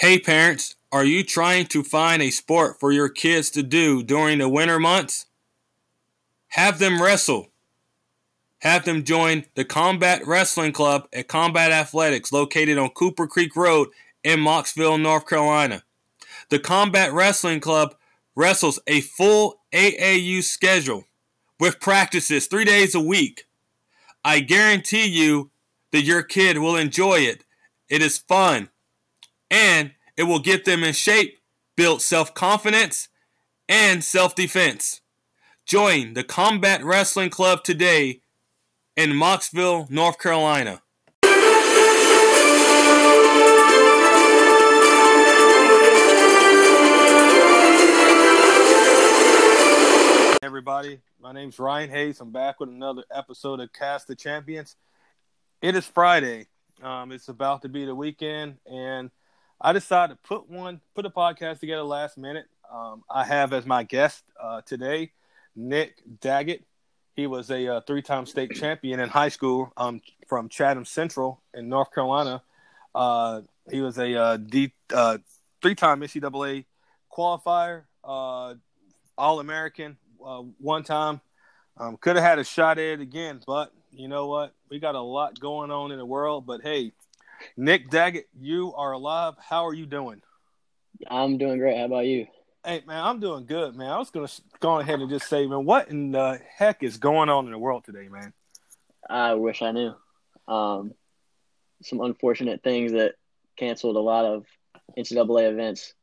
Hey parents, are you trying to find a sport for your kids to do during the winter months? Have them wrestle. Have them join the Combat Wrestling Club at Combat Athletics located on Cooper Creek Road in Mocksville, North Carolina. The Combat Wrestling Club wrestles a full AAU schedule with practices three days a week. I guarantee you that your kid will enjoy it. It is fun and it will get them in shape, build self confidence, and self defense. Join the Combat Wrestling Club today in Mocksville, North Carolina. Everybody, my name's Ryan Hayes. I'm back with another episode of Cast the Champions. It is Friday. Um, it's about to be the weekend, and I decided to put one, put a podcast together last minute. Um, I have as my guest uh, today Nick Daggett. He was a uh, three-time state champion in high school um, from Chatham Central in North Carolina. Uh, he was a uh, uh, three-time NCAA qualifier, uh, All-American one time. Um, could have had a shot at it again, but you know what? We got a lot going on in the world. But hey, Nick Daggett, you are alive. How are you doing? I'm doing great. How about you? Hey man, I'm doing good, man. I was gonna go ahead and just say, man, what in the heck is going on in the world today, man? I wish I knew. Um, some unfortunate things that canceled a lot of NCAA events.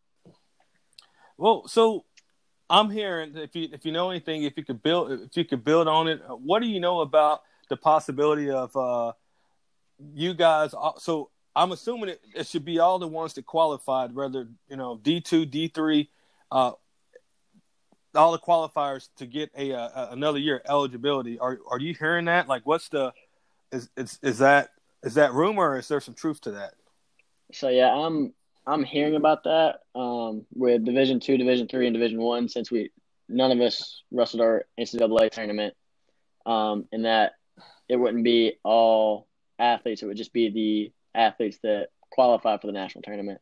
Well, so I'm hearing if you if you know anything, if you could build if you could build on it, what do you know about the possibility of uh, you guys? So I'm assuming it, it should be all the ones that qualified, whether you know D two, D three uh, all the qualifiers to get a, a, another year eligibility. Are are you hearing that? Like, what's the is is is that is that rumor? or Is there some truth to that? So yeah, I'm I'm hearing about that um, with Division Two, Division Three, and Division One. Since we none of us wrestled our NCAA tournament, um, and that it wouldn't be all athletes; it would just be the athletes that qualify for the national tournament.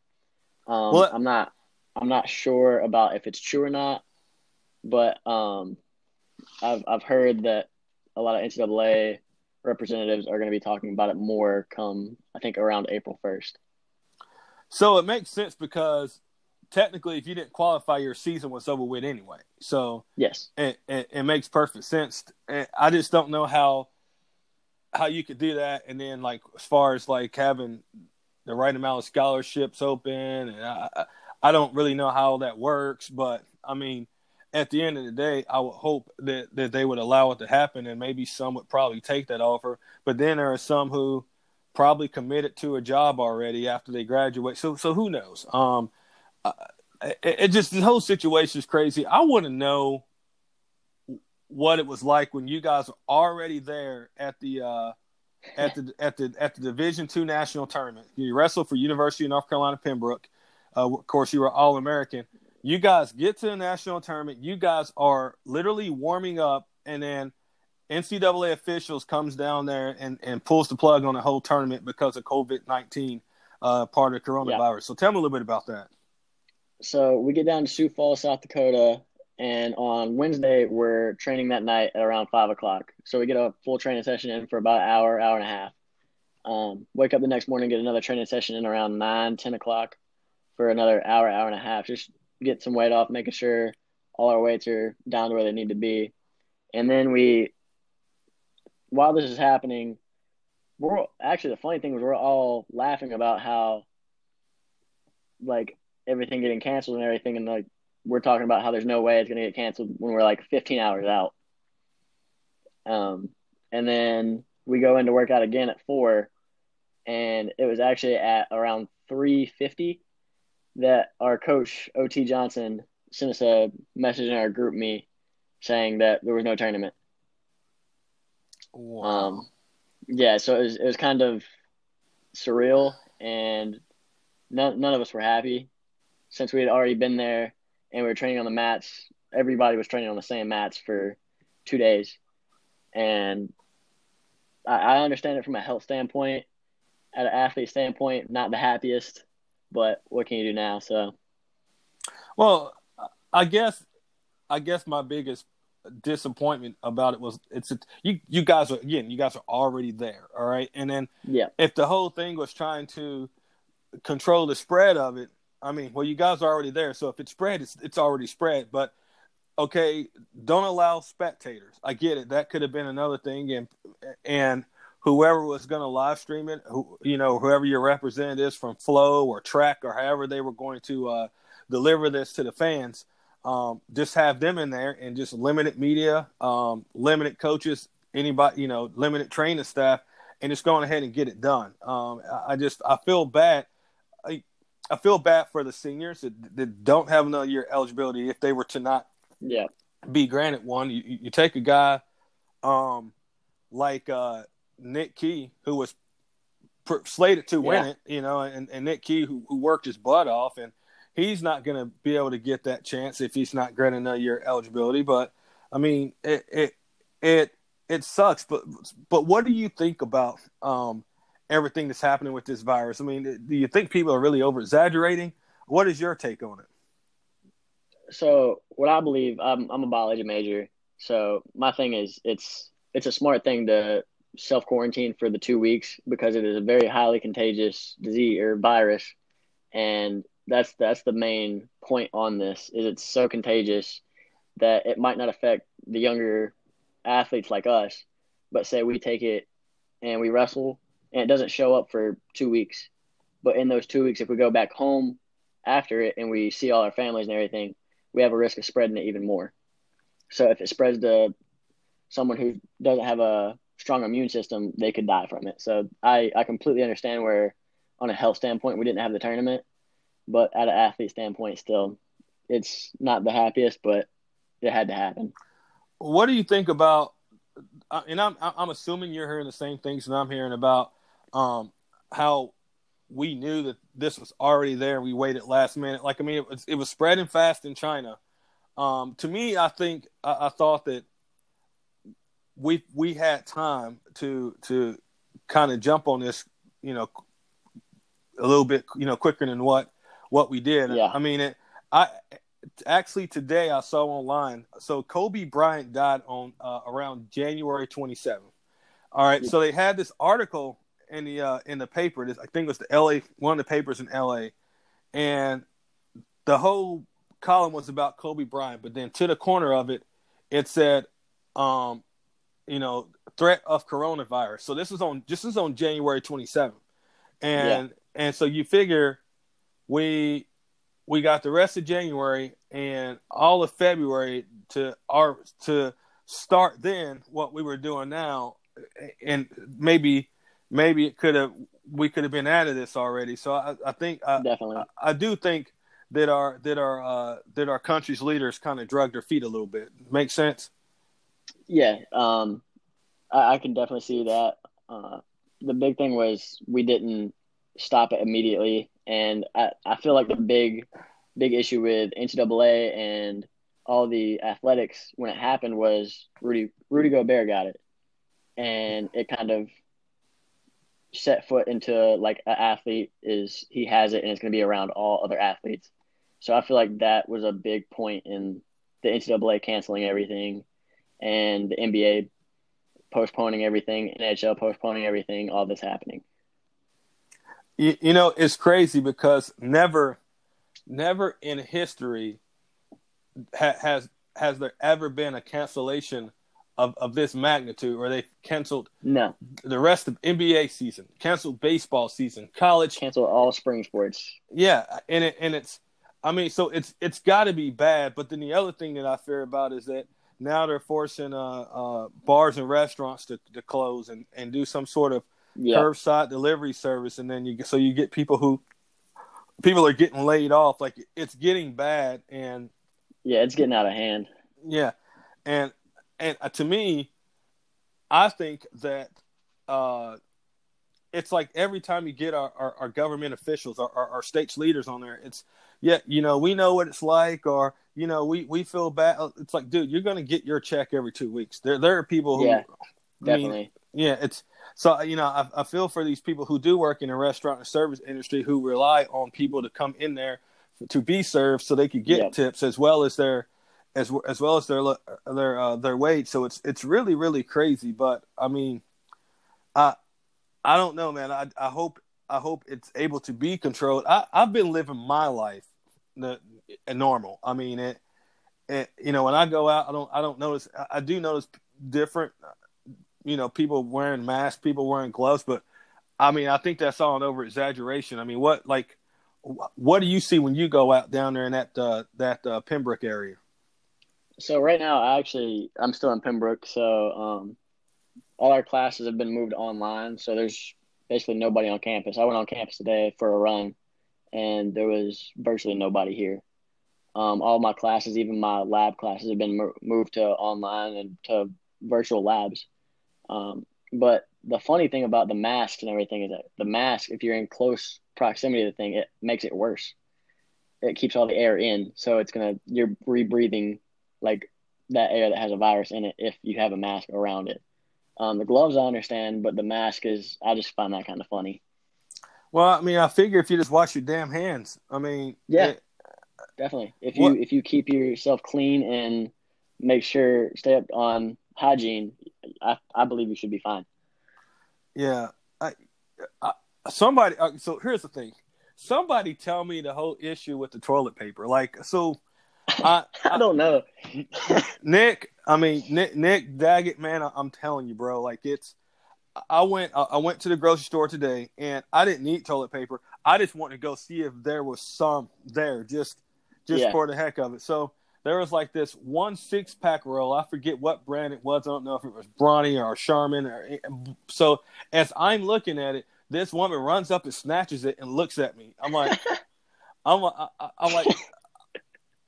Um, well, I'm not I'm not sure about if it's true or not, but um, I've I've heard that a lot of NCAA representatives are going to be talking about it more come I think around April first. So it makes sense because technically, if you didn't qualify, your season was over with anyway. So yes, it, it, it makes perfect sense. I just don't know how how you could do that, and then like as far as like having the right amount of scholarships open, and I, I don't really know how that works, but I mean, at the end of the day, I would hope that, that they would allow it to happen, and maybe some would probably take that offer. But then there are some who probably committed to a job already after they graduate. So, so who knows? Um, it, it just the whole situation is crazy. I want to know what it was like when you guys were already there at the uh, at the at the at the Division two national tournament. You wrestled for University of North Carolina Pembroke. Uh, of course, you were All American. You guys get to the national tournament. You guys are literally warming up, and then NCAA officials comes down there and, and pulls the plug on the whole tournament because of COVID nineteen, uh, part of coronavirus. Yeah. So tell me a little bit about that. So we get down to Sioux Falls, South Dakota, and on Wednesday we're training that night at around five o'clock. So we get a full training session in for about an hour, hour and a half. Um, wake up the next morning, get another training session in around nine, ten o'clock for another hour, hour and a half, just get some weight off, making sure all our weights are down to where they need to be. And then we, while this is happening, we're actually the funny thing is we're all laughing about how, like everything getting canceled and everything, and like we're talking about how there's no way it's gonna get canceled when we're like 15 hours out. Um, and then we go into workout again at four, and it was actually at around 350 that our coach OT Johnson sent us a message in our GroupMe saying that there was no tournament. Wow. Um, yeah, so it was it was kind of surreal, and none none of us were happy since we had already been there and we were training on the mats. Everybody was training on the same mats for two days, and I, I understand it from a health standpoint, at an athlete standpoint, not the happiest but what can you do now? So, well, I guess, I guess my biggest disappointment about it was it's a, you you guys are again you guys are already there all right and then yeah if the whole thing was trying to control the spread of it i mean well you guys are already there so if it's spread it's it's already spread but okay don't allow spectators i get it that could have been another thing and and whoever was going to live stream it who you know whoever your representative is from Flo or track or however they were going to uh, deliver this to the fans um, just have them in there and just limited media, um, limited coaches, anybody, you know, limited training staff, and just going ahead and get it done. Um, I just I feel bad. I, feel bad for the seniors that, that, don't have another year eligibility if they were to not yeah be granted one. You, you take a guy um, like uh, Nick Key who was slated to win yeah. it, you know, and, and Nick Key who, who worked his butt off and he's not going to be able to get that chance if he's not granted another year eligibility. But I mean, it it it it sucks. But but what do you think about um, everything that's happening with this virus? I mean, do you think people are really over exaggerating? What is your take on it? So what I believe, I'm I'm a biology major. So my thing is, it's it's a smart thing to self quarantine for the two weeks because it is a very highly contagious disease or virus, and that's that's the main point on this is it's so contagious that it might not affect the younger athletes like us but say we take it and we wrestle and it doesn't show up for two weeks but in those two weeks if we go back home after it and we see all our families and everything we have a risk of spreading it even more so if it spreads to someone who doesn't have a strong immune system they could die from it so i i completely understand where on a health standpoint we didn't have the tournament but at an athlete standpoint, still, it's not the happiest, but it had to happen. What do you think about? And I'm I'm assuming you're hearing the same things that I'm hearing about um, how we knew that this was already there. We waited last minute. Like I mean, it was it was spreading fast in China. Um, to me, I think I, I thought that we we had time to to kind of jump on this, you know, a little bit, you know, quicker than what what we did. Yeah. I mean, it, I actually today I saw online. So Kobe Bryant died on uh, around January 27th. All right, so they had this article in the uh, in the paper. This, I think it was the LA one of the papers in LA, and the whole column was about Kobe Bryant. But then to the corner of it, it said, um, you know, threat of coronavirus. So this is on this is on January 27th, and yeah. and so you figure we we got the rest of January and all of February to our to start then what we were doing now. And maybe maybe it could have we could have been out of this already. So i, I think I, definitely. I, I, do think that our that our uh, that our country's leaders kind of drug their feet a little bit. Make sense? Yeah um i, I can definitely see that. Uh, the big thing was we didn't stop it immediately and I, I feel like the big big issue with NCAA and all the athletics when it happened was Rudy Rudy Gobert got it, and it kind of set foot into like an athlete is he has it and it's going to be around all other athletes. So I feel like that was a big point in the NCAA canceling everything, and the NBA postponing everything, NHL postponing everything, all this happening. You, you know, it's crazy because never, never in history ha- has has there ever been a cancellation of, of this magnitude where they canceled no the rest of NBA season, canceled baseball season, college, canceled all spring sports. Yeah, and it and it's I mean, so it's it's got to be bad. But then the other thing that I fear about is that now they're forcing uh, uh, bars and restaurants to, to close and, and do some sort of yep. curbside delivery service, and then you so you get people who people are getting laid off. Like it's getting bad, and yeah, it's getting out of hand. Yeah, and and uh, to me, I think that uh, it's like every time you get our, our, our government officials, our, our, our, state's leaders on there, it's yeah, you know, we know what it's like, or you know, we we feel bad. It's like, dude, you're gonna get your check every two weeks. There there are people who, yeah, definitely. I mean, yeah, it's so you know, I, I feel for these people who do work in the restaurant and service industry who rely on people to come in there to be served so they could get yep. tips as well as their as as well as their their uh, their wage. So it's it's really really crazy. But I mean, I I don't know, man. I I hope I hope it's able to be controlled. I I've been living my life the normal. I mean it. it you know, when I go out, I don't I don't notice. I, I do notice different. You know, people wearing masks, people wearing gloves, but I mean, I think that's all an over exaggeration. I mean, what like what do you see when you go out down there in that uh, that uh, Pembroke area? So right now, I actually I'm still in Pembroke, so um, all our classes have been moved online. So there's basically nobody on campus. I went on campus today for a run, and there was virtually nobody here. Um, all my classes, even my lab classes, have been moved to online and to virtual labs. Um, but the funny thing about the masks and everything is that the mask, if you're in close proximity to the thing, it makes it worse. It keeps all the air in, so it's gonna you're rebreathing like that air that has a virus in it if you have a mask around it. Um, the gloves I understand, but the mask is I just find that kind of funny. Well, I mean, I figure if you just wash your damn hands, I mean, yeah, it, definitely. If you what? if you keep yourself clean and make sure stay up on hygiene, I I believe you should be fine. Yeah, I, I somebody. Uh, so here's the thing. Somebody tell me the whole issue with the toilet paper. Like, so I, I don't know. Nick, I mean Nick, Nick Daggett, man, I, am telling you, bro. Like it's. I went. I went to the grocery store today, and I didn't need toilet paper. I just wanted to go see if there was some there, just, just yeah. for the heck of it. So there was like this one six pack roll. I forget what brand it was. I don't know if it was Brawny or Charmin. Or so as I'm looking at it, this woman runs up and snatches it and looks at me. I'm like, I'm, I, I'm like,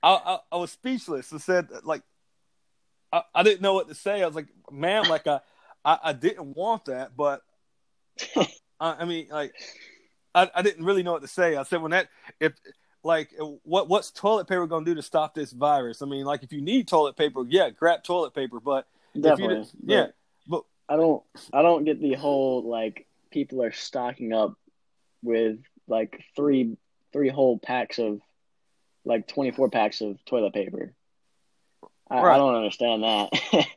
I, I, I, was speechless. I said like, I, I didn't know what to say. I was like, ma'am, like I, I, I didn't want that, but I, I mean, like, I, I didn't really know what to say. I said when that if like uh, what what's toilet paper going to do to stop this virus? I mean, like if you need toilet paper, yeah, grab toilet paper, but definitely, you, yeah, but I don't I don't get the whole like people are stocking up with like three three whole packs of like 24 packs of toilet paper. I, right. I don't understand that.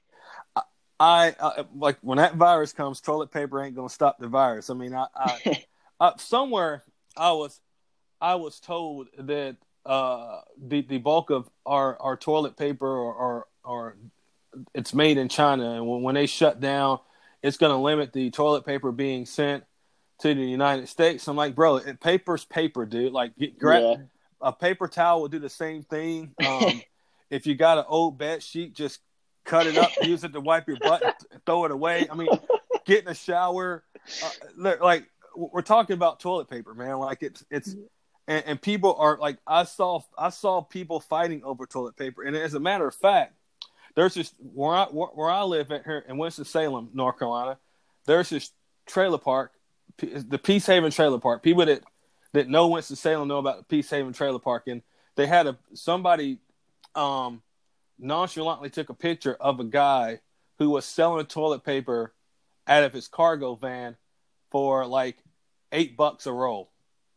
I, I, like when that virus comes, toilet paper ain't gonna stop the virus. I mean, I, I, I somewhere I was I was told that uh, the the bulk of our, our toilet paper or, or, or it's made in China, and when, when they shut down, it's going to limit the toilet paper being sent to the United States. I'm like, bro, it, paper's paper, dude. Like, get, grab yeah. a paper towel will do the same thing. Um, if you got an old bed sheet, just cut it up, use it to wipe your butt, throw it away. I mean, get in a shower. Uh, like, we're talking about toilet paper, man. Like, it's it's and, and people are like I saw I saw people fighting over toilet paper, and as a matter of fact, there's this where I where I live at here in Winston Salem, North Carolina. There's this trailer park, the Peace Haven trailer park. People that that know Winston Salem know about the Peace Haven trailer park, and they had a somebody um, nonchalantly took a picture of a guy who was selling toilet paper out of his cargo van for like eight bucks a roll.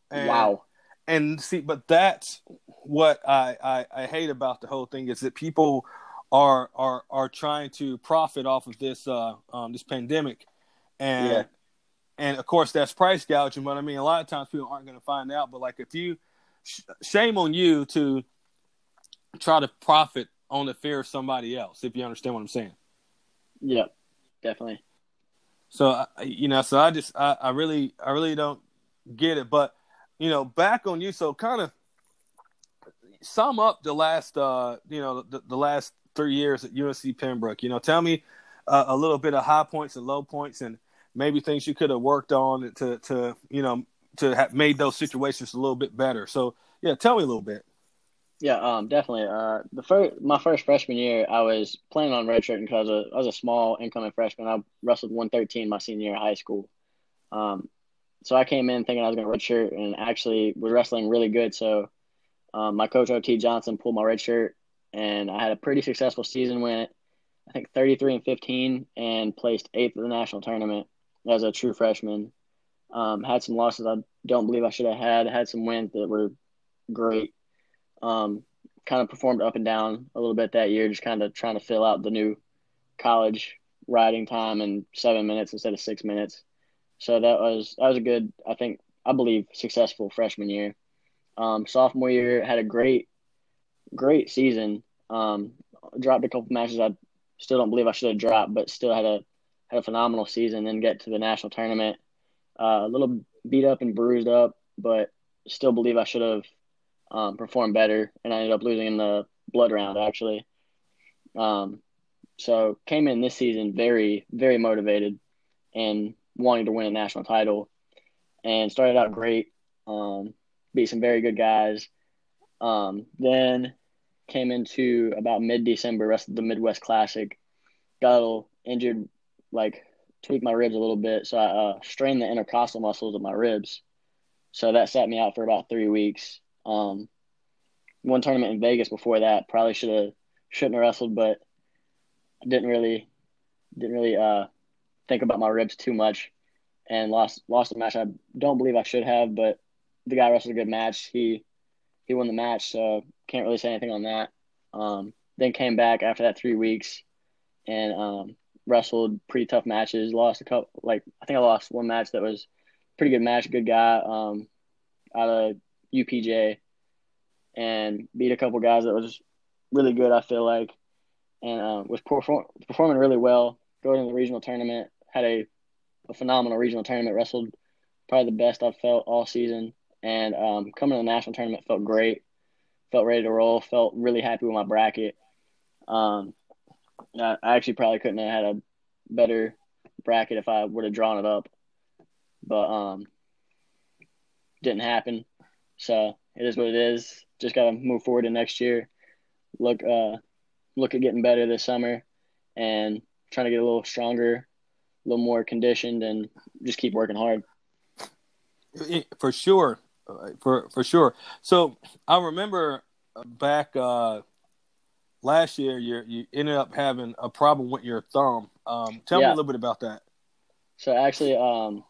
And, wow and see, but that's what I, I, I hate about the whole thing is that people are are are trying to profit off of this uh um this pandemic, and yeah. and of course that's price gouging. But I mean, a lot of times people aren't going to find out. But like, if you sh- shame on you to try to profit on the fear of somebody else, if you understand what I'm saying. Yeah, definitely. So you know, so I just I, I really I really don't get it, but you know, back on you. So kind of sum up the last, uh, you know, the, the last three years at UNC Pembroke. You know, tell me uh, a little bit of high points and low points, and maybe things you could have worked on to, to you know, to have made those situations a little bit better. So, yeah, tell me a little bit. Yeah, um, definitely. Uh, the first, my first freshman year, I was planning on redshirting because I was, was a small incoming freshman. I wrestled 113 my senior year of high school. Um, so I came in thinking I was going to redshirt and actually was wrestling really good. So um, my coach OT Johnson pulled my red shirt, and I had a pretty successful season. Went I think 33 and 15 and placed eighth in the national tournament. as a true freshman. Um, had some losses I don't believe I should have had. Had some wins that were great. Um, kind of performed up and down a little bit that year, just kind of trying to fill out the new college riding time in seven minutes instead of six minutes. So that was that was a good, I think, I believe, successful freshman year. Um, sophomore year had a great, great season. Um, dropped a couple matches I still don't believe I should have dropped, but still had a had a phenomenal season. Then get to the national tournament, uh, a little beat up and bruised up, but still believe I should have um, performed better, and I ended up losing in the blood round actually. Um, so came in this season very very motivated and wanting to win a national title, and started out great. Um, beat some very good guys. Um, then came into about mid December, rest of the Midwest Classic. Got a little injured, like tweaked my ribs a little bit, so I uh, strained the intercostal muscles of my ribs. So that sat me out for about three weeks. Um, one tournament in Vegas before that, probably should have shouldn't have wrestled, but didn't really didn't really uh, think about my ribs too much, and lost lost a match I don't believe I should have, but the guy wrestled a good match. He he won the match, so can't really say anything on that. Um, then came back after that three weeks and um, wrestled pretty tough matches. Lost a couple, like I think I lost one match that was pretty good match, good guy um, out of UPJ, and beat a couple guys that was really good. I feel like, and uh, was perform- performing really well. Going to the regional tournament, had a, a phenomenal regional tournament. Wrestled probably the best I've felt all season, and um, coming to the national tournament felt great felt ready to roll. Felt really happy with my bracket. Um, I actually probably couldn't have had a better bracket if I would have drawn it up, but um, didn't happen. So it is what it is. Just gotta move forward to next year. Look, uh, look at getting better this summer, and trying to get a little stronger, a little more conditioned, and just keep working hard. For sure, for for sure. So I remember back uh, last year, you you ended up having a problem with your thumb. Um, tell yeah. me a little bit about that. So actually, um,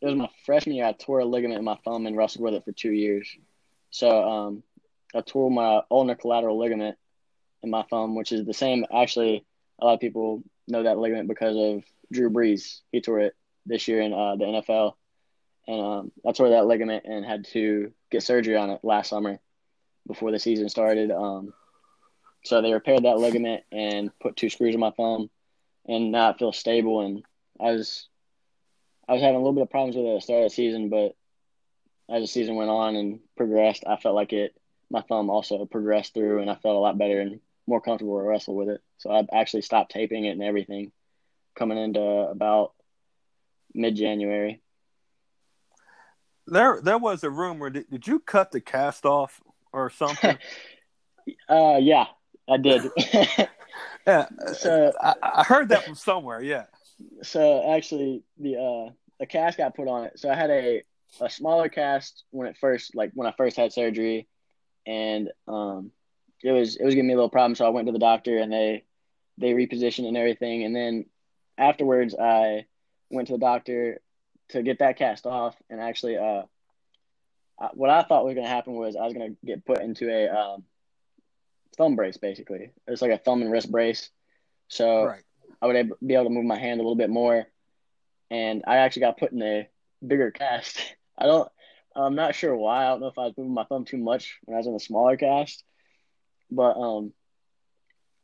it was my freshman year. I tore a ligament in my thumb and wrestled with it for two years. So um, I tore my ulnar collateral ligament in my thumb, which is the same. Actually, a lot of people know that ligament because of Drew Brees. He tore it this year in uh, the NFL and um, I tore that ligament and had to get surgery on it last summer before the season started. Um, so they repaired that ligament and put two screws in my thumb, and now it feels stable. And I was I was having a little bit of problems with it at the start of the season, but as the season went on and progressed, I felt like it my thumb also progressed through, and I felt a lot better and more comfortable to wrestle with it. So I actually stopped taping it and everything coming into about mid January. There, there was a rumor. Did, did you cut the cast off or something? uh, yeah, I did. yeah, so I, I, heard that from somewhere. Yeah. So actually, the uh, the cast got put on it. So I had a a smaller cast when it first, like when I first had surgery, and um, it was it was giving me a little problem. So I went to the doctor, and they they repositioned and everything. And then afterwards, I went to the doctor to get that cast off and actually uh what I thought was going to happen was I was going to get put into a um, thumb brace basically. It's like a thumb and wrist brace. So right. I would be able to move my hand a little bit more and I actually got put in a bigger cast. I don't I'm not sure why. I don't know if I was moving my thumb too much when I was in a smaller cast. But um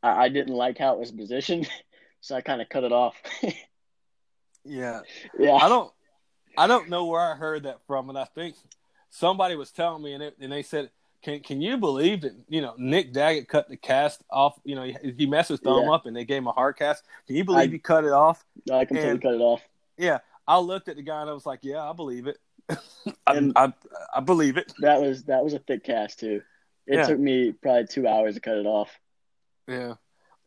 I, I didn't like how it was positioned, so I kind of cut it off. yeah. Yeah. I don't I don't know where I heard that from, and I think somebody was telling me, and, it, and they said, "Can can you believe that you know Nick Daggett cut the cast off? You know, he, he messed his thumb yeah. up, and they gave him a hard cast. Can you believe I, he cut it off? I completely and, cut it off. Yeah, I looked at the guy and I was like, "Yeah, I believe it. I, I, I believe it." That was that was a thick cast too. It yeah. took me probably two hours to cut it off. Yeah,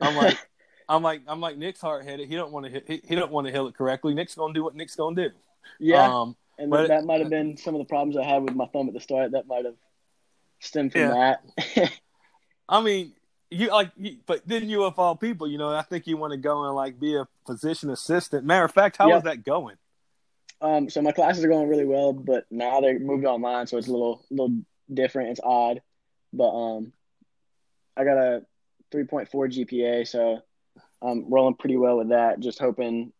I'm like. I'm like I'm like Nick's hard headed. He don't want to hit. He, he don't want to heal it correctly. Nick's gonna do what Nick's gonna do. Yeah, um, and but, that might have been some of the problems I had with my thumb at the start. That might have stemmed from yeah. that. I mean, you like, you, but then you of all people, you know, I think you want to go and like be a physician assistant. Matter of fact, how was that going? Um, so my classes are going really well, but now they moved online, so it's a little little different. It's odd, but um, I got a 3.4 GPA, so I'm rolling pretty well with that. Just hoping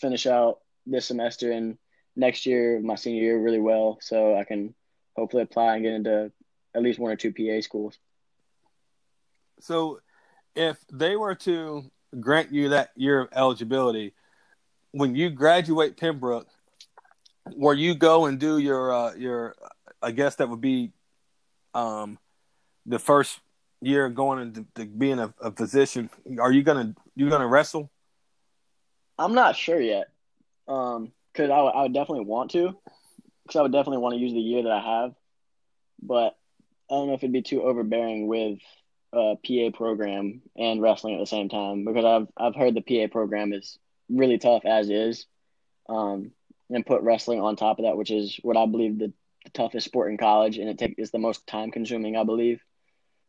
finish out this semester and next year, my senior year, really well, so I can hopefully apply and get into at least one or two PA schools. So, if they were to grant you that year of eligibility, when you graduate Pembroke, where you go and do your uh, your, I guess that would be, um, the first year going into to being a, a physician. Are you gonna you gonna wrestle? I'm not sure yet, um, because I, w- I would definitely want to, because I would definitely want to use the year that I have, but I don't know if it'd be too overbearing with a PA program and wrestling at the same time because I've I've heard the PA program is really tough as is, um, and put wrestling on top of that, which is what I believe the, the toughest sport in college, and it take is the most time consuming, I believe,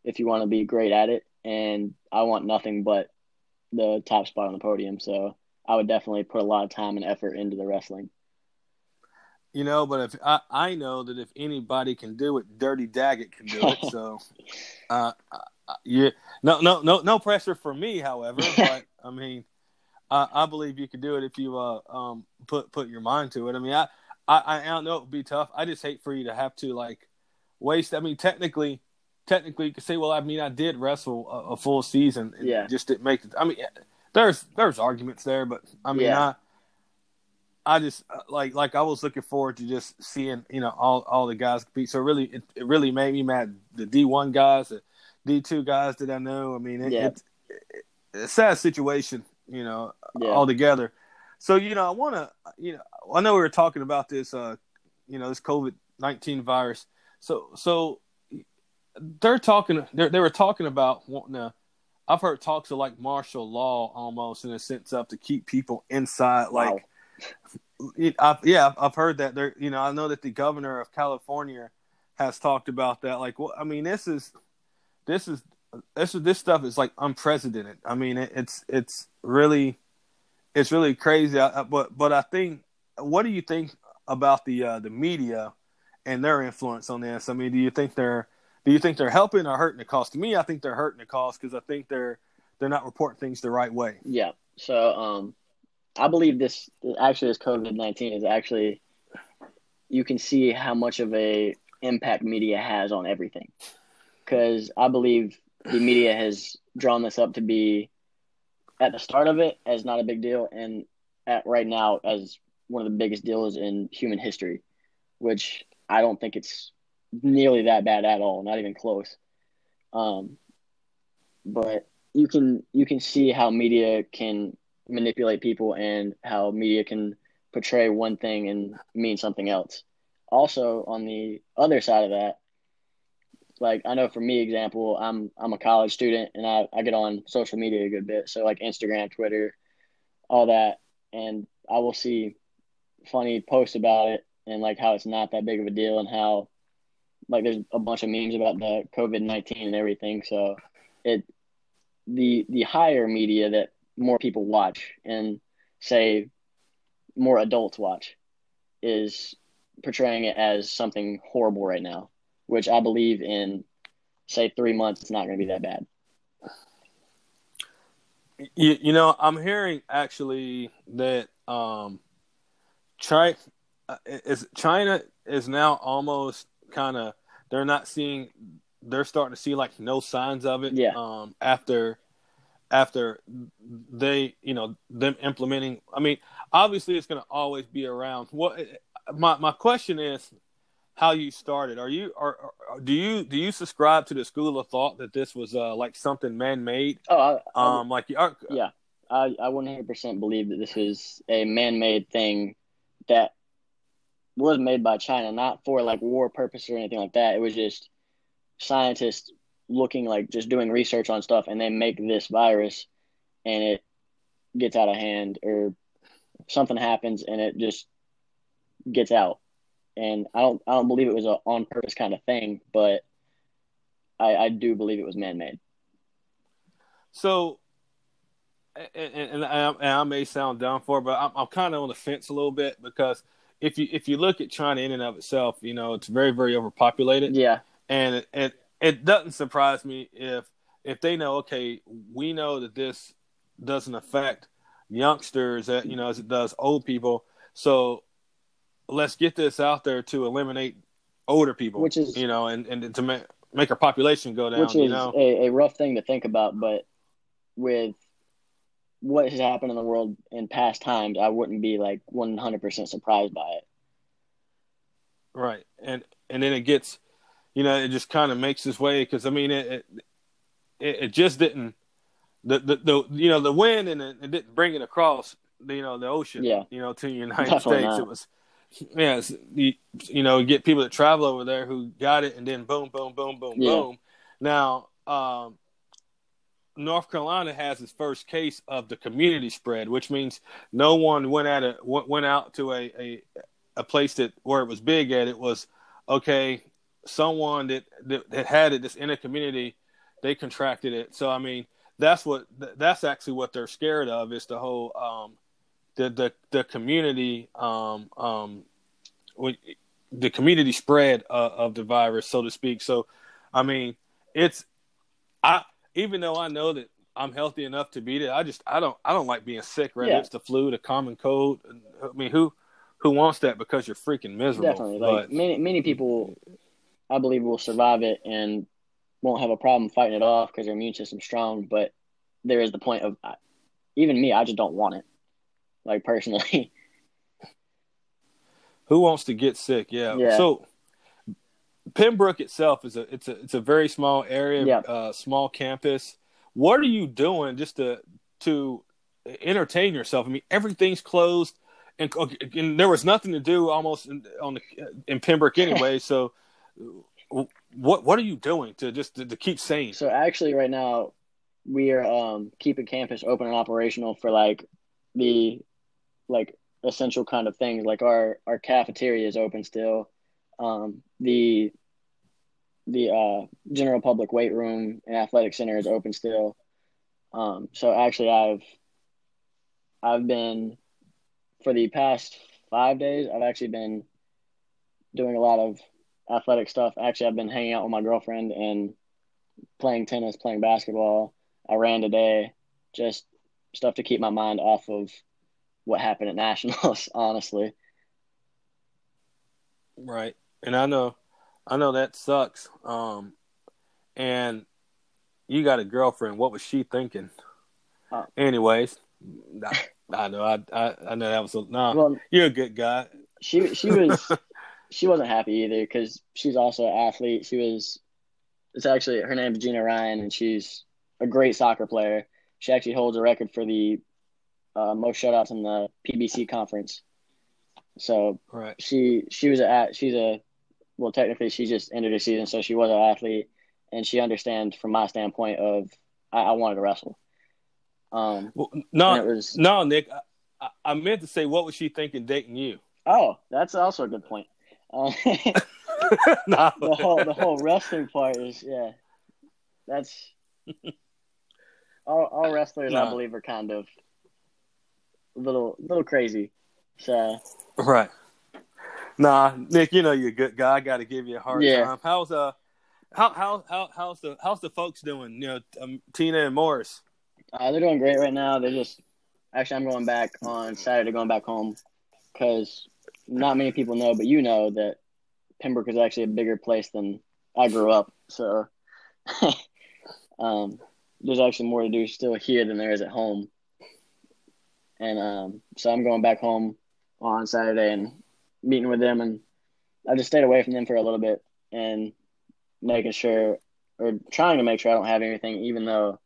if you want to be great at it. And I want nothing but the top spot on the podium, so I would definitely put a lot of time and effort into the wrestling. You know, but if I, I know that if anybody can do it, Dirty Daggett can do it. So, uh, yeah, no, no, no, no pressure for me. However, but I mean, I, I believe you could do it if you uh, um, put put your mind to it. I mean, I, I, I don't know it would be tough. I just hate for you to have to like waste. I mean, technically, technically, you could say, well, I mean, I did wrestle a, a full season. And Yeah. just didn't make it. I mean, there's there's arguments there, but I mean, Yeah. I I just uh, like like I was looking forward to just seeing you know all all the guys compete. So really, it, it really made me mad. The D one guys, the D two guys that I know. I mean, it, Yeah. it's it's a sad situation, you know, Yeah. altogether. So you know, I want to, you know, I know we were talking about this, uh, you know, this COVID nineteen virus. So so they're talking. They they were talking about wanting to. I've heard talks of like martial law almost in a sense of to keep people inside, like. Wow. I've, yeah, I've- heard that. There, you know, I know that the governor of California has talked about that. Like, well, I mean, this is, this is, this is this stuff is like unprecedented. I mean, it, it's it's really, it's really crazy. I- but but I think, what do you think about the uh, the media and their influence on this? I mean, do you think they're do you think they're helping or hurting the cause? To me, I think they're hurting the cause because I think they're they're not reporting things the right way. Yeah. So um, I believe this actually this COVID nineteen is actually you can see how much of a impact media has on everything. Because I believe the media has drawn this up to be at the start of it as not a big deal, and at right now as one of the biggest deals in human history, which I don't think it's nearly that bad at all, not even close. Um, but you can you can see how media can manipulate people and how media can portray one thing and mean something else. Also, on the other side of that, like I know for me, example, I'm I'm a college student and I, I get on social media a good bit, so like Instagram, Twitter, all that, and I will see funny posts about it and like how it's not that big of a deal and how like there's a bunch of memes about the COVID nineteen and everything. So it the the higher media that more people watch and say more adults watch is portraying it as something horrible right now, which I believe in say three months it's not going to be that bad. You, you know, I'm hearing actually that um, China is China is now almost kind of they're not seeing they're starting to see like no signs of it. Yeah. Um, after after they you know them implementing. I mean, obviously it's going to always be around. What my my question is how you started. Are you are, are do you do you subscribe to the school of thought that this was uh, like something man made? Oh, I, I, Um, like are, yeah, I I 100% believe that this is a man-made thing that was made by China, not for like war purpose or anything like that. It was just scientists looking like just doing research on stuff, and they make this virus, and it gets out of hand or something happens, and it just gets out. And I don't I don't believe it was a on purpose kind of thing, but I I do believe it was man-made. So, and, and, and, I, and I may sound down for, it, but I'm, I'm kind of on the fence a little bit because if you if you look at China in and of itself, you know, it's very very overpopulated. Yeah, and it, it it doesn't surprise me if if they know okay, we know that this doesn't affect youngsters that you know as it does old people. So let's get this out there to eliminate older people, which is you know, and and to make make our population go down. Which is you know? a, a rough thing to think about, but with what has happened in the world in past times, I wouldn't be like one hundred percent surprised by it. Right, and and then it gets, you know, it just kind of makes its way because I mean it, it, it just didn't the, the the you know the wind and it, it didn't bring it across you know the ocean yeah you know to the United Definitely States not. it was yeah you, you know get people that travel over there who got it and then boom boom boom boom Yeah. boom now um North Carolina has its first case of the community spread, which means no one went at a went out to a, a a place that where it was big at. It was okay. Someone that that, that had it that's in a community, they contracted it. So I mean, that's what that's actually what they're scared of is the whole um, the the the community um um the community spread of the virus, so to speak. So, I mean, it's I even though I know that I'm healthy enough to beat it, I just I don't I don't like being sick. Whether Yeah. it's the flu, the common cold. I mean, who who wants that because you're freaking miserable? Definitely, like But many many people, I believe will survive it and won't have a problem fighting it off because their immune system's strong. But there is the point of even me, I just don't want it. Like personally, who wants to get sick? Yeah. Yeah. So Pembroke itself is a it's a it's a very small area, Yeah. uh, small campus. What are you doing just to to entertain yourself? I mean, everything's closed, and, and there was nothing to do almost in, on the in Pembroke anyway. so, what what are you doing to just to, to keep sane? So actually, right now, we are um, keeping campus open and operational for like the like essential kind of things. Like our our cafeteria is open still. Um, the the uh, general public weight room and athletic center is open still. Um, so actually, I've I've been for the past five days. I've actually been doing a lot of athletic stuff. Actually, I've been hanging out with my girlfriend and playing tennis, playing basketball. I ran today, just stuff to keep my mind off of what happened at nationals. Honestly, Right. And I know I know that sucks. Um and you got a girlfriend. What was she thinking? Uh, Anyways, I, I know I, I I know that was a no. well, you're a good guy. she she was she wasn't happy either because she's also an athlete. She was it's actually her name's Gina Ryan and she's a great soccer player. She actually holds a record for the uh, most shutouts in the PBC conference. So Right. she she was a she's a well technically she just ended her season so she was an athlete and she understands from my standpoint of I, I wanted to wrestle. Um, Well, no, was no, Nick. I, I meant to say, what was she thinking dating you? oh that's also a good point. Uh, no. the whole the whole wrestling part is yeah, that's all all wrestlers I believe are kind of a little little crazy. So Right. Nah, Nick, you know you're a good guy. I got to give you a hard Yeah. time. How's uh, how how how how's the how's the folks doing? You know, um, Tina and Morris. Uh, they're doing great right now. They're just actually I'm going back on Saturday, going back home because not many people know, but you know that Pembroke is actually a bigger place than I grew up. So um, there's actually more to do still here than there is at home. And um, so I'm going back home on Saturday and meeting with them, and I just stayed away from them for a little bit and making sure or trying to make sure I don't have anything, even though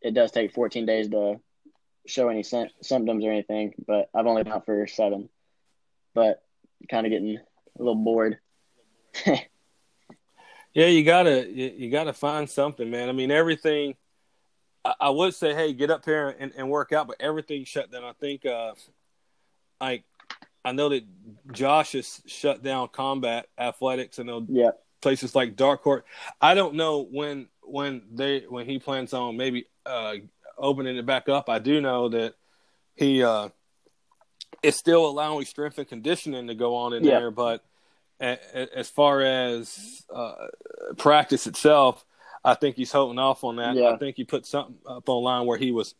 it does take 14 days to show any sy- symptoms or anything, but I've only been out for seven. But kind of getting a little bored. Yeah, you gotta you, you gotta find something, man. I mean, everything. I, I would say, hey, get up here and, and work out, but everything shut down. I think, uh, like, I know that Josh has shut down combat athletics. Know yeah, places like Dark Court. I don't know when when they when he plans on maybe uh, opening it back up. I do know that he uh, it's still allowing strength and conditioning to go on in Yeah. there, but a, a- as far as uh, practice itself, I think he's holding off on that. Yeah. I think he put something up online where he was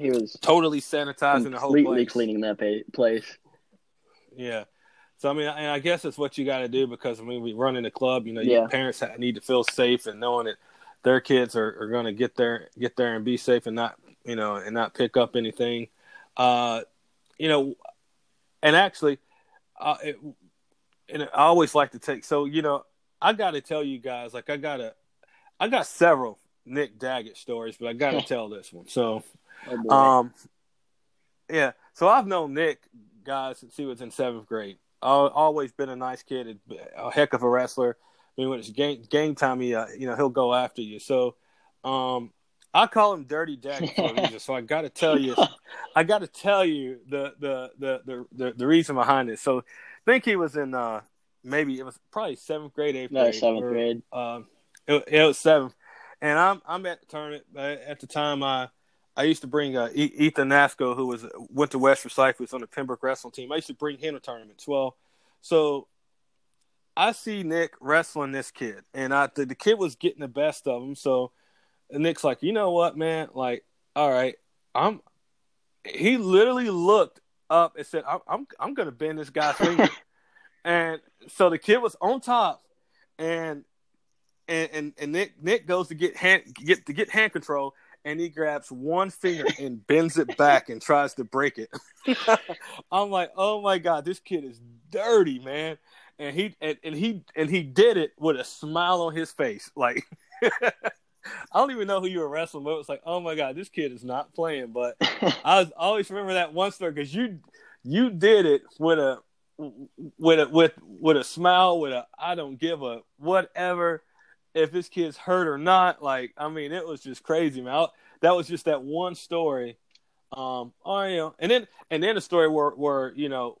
He was totally sanitizing the whole completely place. cleaning that pa- place. Yeah. So I mean, and I guess it's what you got to do because I mean, we run in the club. You know, Yeah. your parents need to feel safe and knowing that their kids are, are going to get there, get there and be safe and not, you know, and not pick up anything. Uh, you know, and actually, uh, it, and I always like to take. So you know, I got to tell you guys, like I got to, I got several Nick Daggett stories, but I got to tell this one. So. Oh. Um, yeah. So I've known Nick, guys, since he was in seventh grade. Always been a nice kid, a heck of a wrestler. I mean, when it's game game time, he, uh, you know, he'll go after you. So, um, I call him Dirty Daggett for a reason. So I got to tell you, I got to tell you the, the the, the the the reason behind it. So, I think he was in uh maybe it was probably seventh grade, eighth no, grade, seventh or- grade. um, it, it was seventh, and I'm I'm at the tournament. But at the time, I I used to bring uh, E- Ethan Nasco, who was went to West was on the Pembroke wrestling team. I used to bring him to tournaments. Well, so I see Nick wrestling this kid, and I the, the kid was getting the best of him. So Nick's like, you know what, man? Like, all right, I'm. He literally looked up and said, "I'm I'm, I'm going to bend this guy's finger," and so the kid was on top, and and and, and Nick Nick goes to get hand get to get hand control, and he grabs one finger and bends it back and tries to break it. I'm like, oh my god, this kid is dirty, man. And he and, and he and he did it with a smile on his face, like. I don't even know who you were wrestling, but it's like, oh my god, this kid is not playing. But I was, always remember that one story because you you did it with a with a with with a smile, with a I don't give a whatever if this kid's hurt or not. Like, I mean, it was just crazy, man. I, that was just that one story. Um, oh, you know, and then and then a story where where you know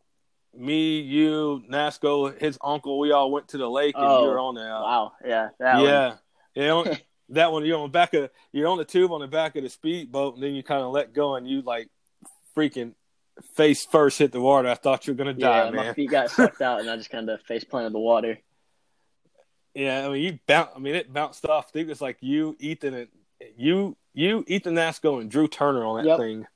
me, you, Nasco, his uncle, we all went to the lake and Oh, you were on there. wow. Yeah. That one. yeah, yeah. on- that one, you're on the back of you're on the tube on the back of the speedboat, and then you kind of let go, and you like freaking face first hit the water. I thought you were gonna die, Yeah, my feet got sucked out, and I just kind of face planted the water. Yeah, I mean you bounce. I mean it bounced off. I think it was like you, Ethan, and you, you, Ethan Nasco, and Drew Turner on that Yep. thing.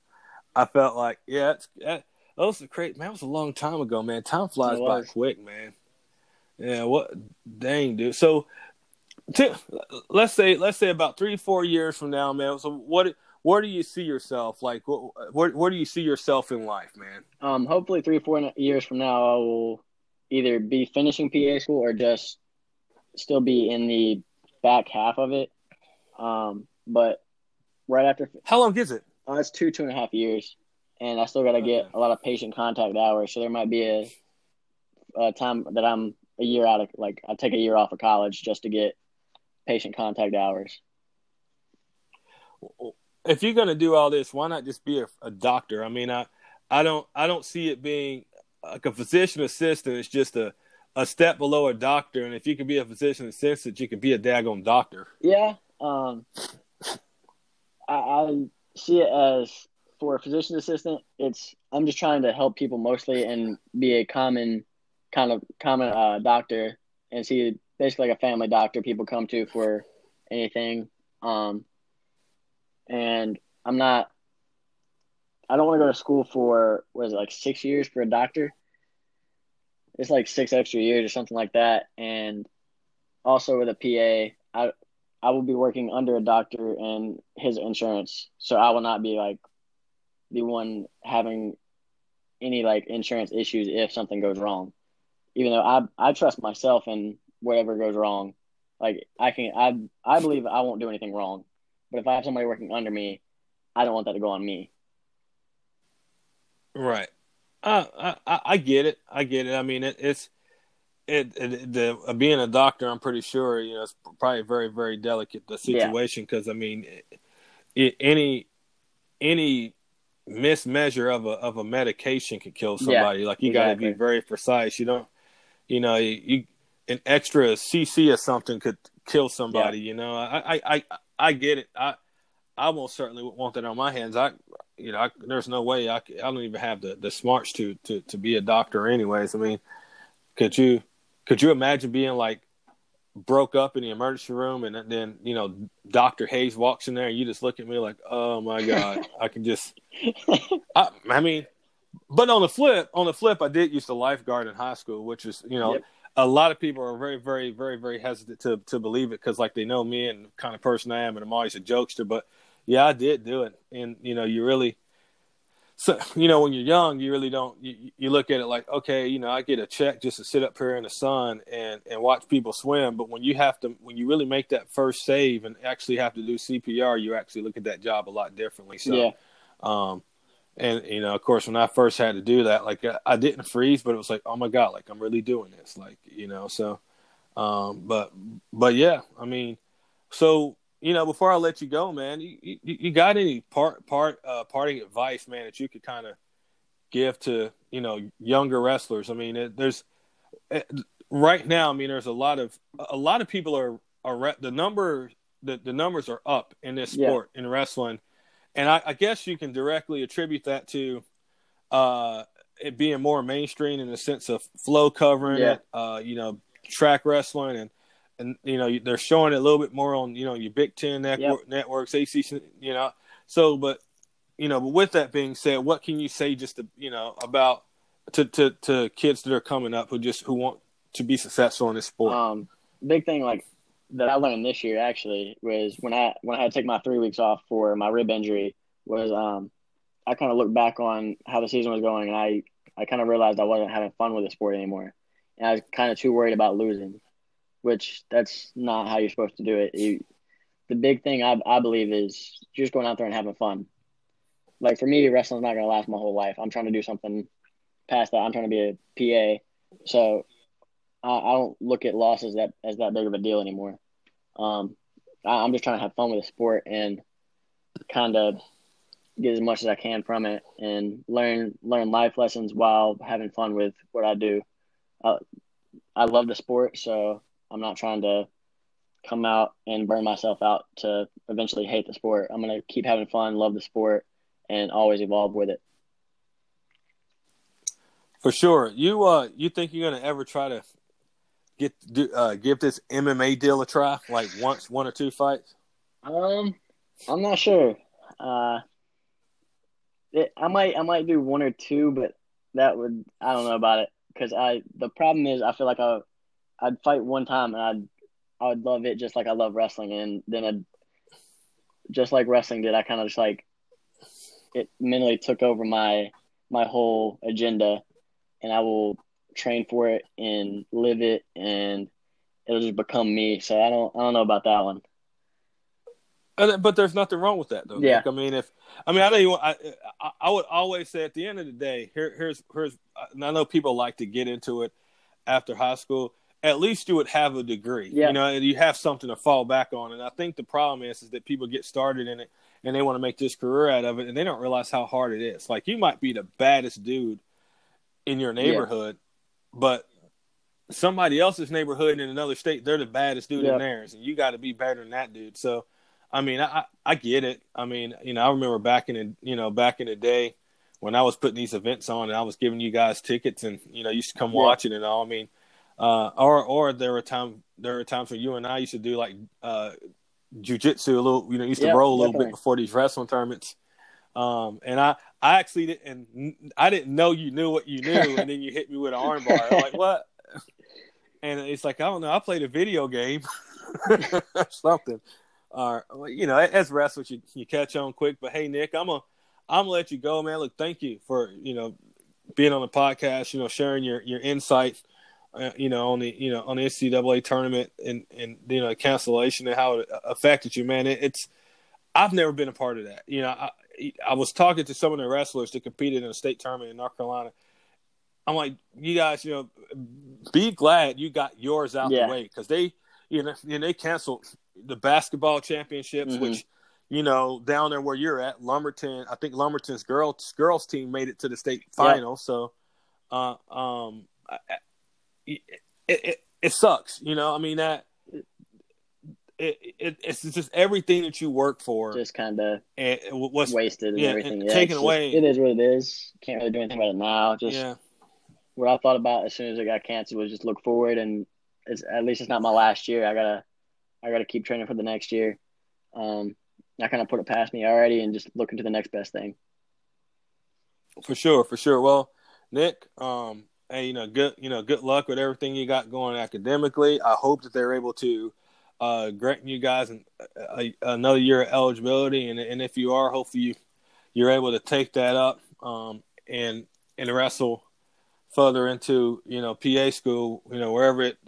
I felt like, yeah, it's that, that was a great man. That was a long time ago, man. Time flies by quick, man. Yeah, what? Dang, dude. So, t- let's say, let's say about three, four years from now, man. So, what? Where do you see yourself? Like, wh- where, where do you see yourself in life, man? Um, hopefully, three, four years from now, I will either be finishing PA school or just still be in the back half of it. Um, but right after, How long is it? uh, it's two, two and a half years, and I still got to get a lot of patient contact hours. So there might be a, a time that I'm a year out of, like, I take a year off of college just to get patient contact hours. if you're gonna do all this, why not just be a, a doctor? I mean, I, I don't, I don't see it being like a physician assistant. It's just a, a step below a doctor. And if you can be a physician assistant, you can be a daggone doctor. Yeah. Um, I, I see it as for a physician assistant, it's I'm just trying to help people mostly and be a common kind of common uh, doctor and see basically like a family doctor people come to for anything. Um, and I'm not. I don't want to go to school for what is it like six years for a doctor. It's like six extra years or something like that, and also with a PA, I I will be working under a doctor and his insurance, so I will not be like the one having any like insurance issues if something goes wrong. Even though I I trust myself and whatever goes wrong, like I can I I believe I won't do anything wrong. But if I have somebody working under me, I don't want that to go on me. Right. Uh, I, I, I get it. I get it. I mean, it, it's it, it the uh, being a doctor. I'm pretty sure you know it's probably very very delicate the situation because I mean, it, any any mismeasure of a of a medication could kill Yeah, somebody. like you got to be very precise. You don't, you know, you, you an extra cc or something could kill somebody. You know, I, I I I get it. I I most certainly would want that on my hands. I you know, I, there's no way I, I don't even have the, the smarts to, to, to be a doctor anyways. I mean, could you, could you imagine being like broke up in the emergency room and then, you know, Dr. Hayes walks in there and you just look at me like, oh my God, I can just, I, I mean, but on the flip, on the flip, I did use the lifeguard in high school, which is, you know, yep. a lot of people are very, very, very, very hesitant to, to believe it because like they know me and the kind of person I am and I'm always a jokester, but yeah, I did do it. And, you know, you really, so, you know, when you're young, you really don't, you, you look at it like, okay, you know, I get a check just to sit up here in the sun and, and watch people swim. But when you have to, when you really make that first save and actually have to do CPR, you actually look at that job a lot differently. So, yeah. um, and you know, of course, when I first had to do that, like I didn't freeze, but it was like, oh my god, like I'm really doing this, like you know. So, um, but but yeah, I mean, so you know, before I let you go, man, you, you, you got any part part uh, parting advice, man, that you could kind of give to you know younger wrestlers? I mean, it, there's it, right now. I mean, there's a lot of a lot of people are are the number the, the numbers are up in this sport yeah. in wrestling, and I, I, guess you can directly attribute that to uh, it being more mainstream in the sense of Flo covering yeah. it, uh, you know, Trackwrestling and and you know they're showing it a little bit more on you know your Big Ten network, yep. networks, ACC, you know. So, but you know, but with that being said, what can you say just to you know about to to to kids that are coming up who just who want to be successful in this sport? Um, big thing like that I learned this year actually was when I when I had to take my three weeks off for my rib injury was um I kind of looked back on how the season was going and I I kind of realized I wasn't having fun with the sport anymore and I was kind of too worried about losing which that's not how you're supposed to do it. You, the big thing I, I believe is just going out there and having fun. Like for me, wrestling's not going to last my whole life. I'm trying to do something past that. I'm trying to be a PA, so I, I don't look at losses that as that big of a deal anymore. Um, I, I'm just trying to have fun with the sport and kind of get as much as I can from it and learn learn life lessons while having fun with what I do. Uh, I love the sport, so I'm not trying to come out and burn myself out to eventually hate the sport. I'm going to keep having fun, love the sport, and always evolve with it. For sure. You uh you think you're going to ever try to get do, uh give this MMA deal a try like once one or two fights? Um I'm not sure. Uh it, I might I might do one or two, but that would I don't know about it cuz I the problem is I feel like I I'd fight one time and I'd I would love it just like I love wrestling and then I'd just like wrestling did I kind of just like it mentally took over my my whole agenda and I will train for it and live it and it'll just become me so I don't I don't know about that one but there's nothing wrong with that though. Yeah. Like, I mean, if I mean, I know you. I, I, I would always say at the end of the day, here, here's here's. And I know people like to get into it after high school at least you would have a degree. Yeah. You know, you have something to fall back on. And I think the problem is is that people get started in it and they want to make this career out of it and they don't realize how hard it is. Like you might be the baddest dude in your neighborhood, yeah. but somebody else's neighborhood in another state, they're the baddest dude yeah. in theirs. And you gotta be better than that dude. So I mean, I I get it. I mean, you know, I remember back in the you know, back in the day when I was putting these events on and I was giving you guys tickets and, you know, you used to come watch it and all. I mean, uh, or or there were time there were times when you and I used to do like uh, jujitsu a little, you know, used to yep, roll a little definitely. bit before these wrestling tournaments. Um, and I, I actually didn't, I didn't know you knew what you knew, and then you hit me with an armbar. Like what? And it's like I don't know. I played a video game, or something. Or uh, you know, as wrestlers, you you catch on quick. But hey, Nick, I'm a, I'm gonna let you go, man. Look, thank you for you know being on the podcast. You know, sharing your your insights uh, you know, on the you know on the NCAA tournament and and you know cancellation and how it affected you, man. It, it's I've never been a part of that. You know, I I was talking to some of the wrestlers that competed in a state tournament in North Carolina. I'm like, you guys, you know, be glad you got yours out yeah. the way because they, you know, and they canceled the basketball championships, mm-hmm. which you know, down there where you're at, Lumberton. I think Lumberton's girls girls team made it to the state final. Yeah. So, uh, um, it, it, it sucks. You know, I mean that it, it, it's just everything that you work for just kind of what's wasted and yeah, everything. and Yeah, taken just- away. it is what it is. Can't really do anything about it now. Just yeah what I thought about as soon as I got canceled was just look forward and it's at least it's not my last year. I gotta I gotta keep training for the next year. Um, not gonna put it past me already and just look into the next best thing. for sure for sure. Well, Nick, um, hey, you know, good you know, good luck with everything you got going academically. I hope that they're able to uh, grant you guys an, a, another year of eligibility, and and if you are, hopefully you you're able to take that up um, and and wrestle further into you know PA school, you know wherever it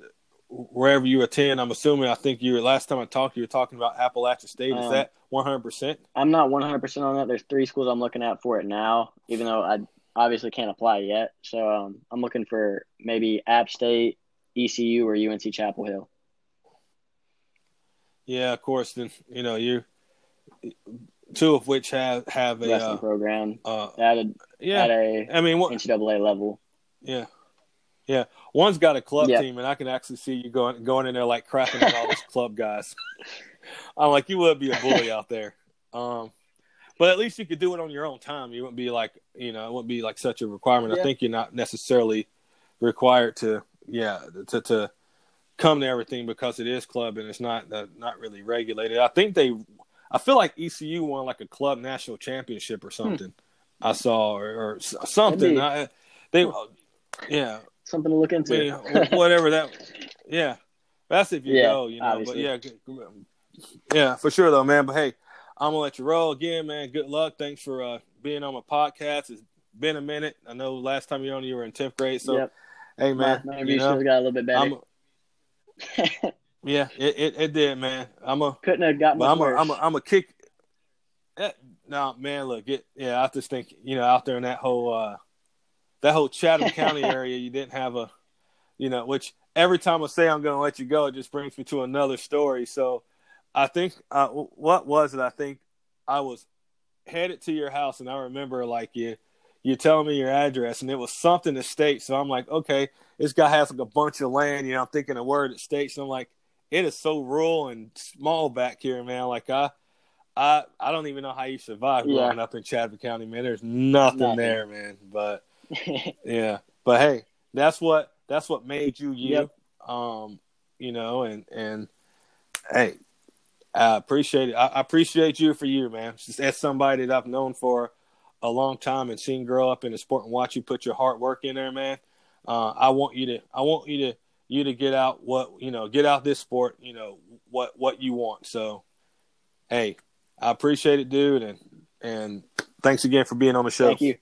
wherever you attend. I'm assuming. I think you were last time I talked, you were talking about Appalachian State. Is Um, that 100? percent I'm not 100 percent on that. There's three schools I'm looking at for it now, even though I obviously can't apply yet. So um, I'm looking for maybe App State, ECU, or UNC Chapel Hill. Yeah, of course. Then you know you two of which have have a Wrestling uh, program uh, at a yeah. at a I mean, what, NCAA level. yeah, yeah. One's got a club Yeah. team, and I can actually see you going going in there like crapping on all those club guys. I'm like, you would be a bully out there. Um, but at least you could do it on your own time. You wouldn't be like, you know, it wouldn't be like such a requirement. I think you're not necessarily required to, yeah, to to come to everything because it is club and it's not uh, not really regulated. I think they, I feel like ECU won like a club national championship or something. I saw or, or something. I, they, yeah, Something to look into. mean, whatever that. Yeah, that's if you Yeah, go, you know. obviously. But yeah, yeah, for sure though, man. But hey, I'm gonna let you roll again, man. Good luck. Thanks for uh, being on my podcast. It's been a minute. I know last time you were on, you were in tenth grade. So yep. hey, man, my, my you know, got a little bit better. Yeah, it, it it did, man. I'm a, Couldn't have got much I'm worse. I'm a, I'm a kick. Eh, no, man, look, it, yeah, I just think you know out there in that whole uh, that whole Chatham County area, you didn't have a, you know, which every time I say I'm going to let you go, it just brings me to another story. So, I think uh, what was it? I think I was headed to your house, and I remember like you, you telling me your address, and it was something to state. So I'm like, okay, this guy has like a bunch of land. You know, I'm thinking a word at states, and I'm like, it is so rural and small back here, man. Like I. I I don't even know how you survive Yeah. growing up in Chatham County, man. There's nothing, Nothing. there, man. But yeah, but hey, that's what that's what made you you. Yep. Um, you know, and and hey, I appreciate it. I, I appreciate you for you, man. Just as somebody that I've known for a long time and seen grow up in the sport and watch you put your hard work in there, man. Uh, I want you to I want you to you to get out what you know, get out this sport, you know, what what you want. So hey, I appreciate it, dude, and and thanks again for being on the show. Thank you.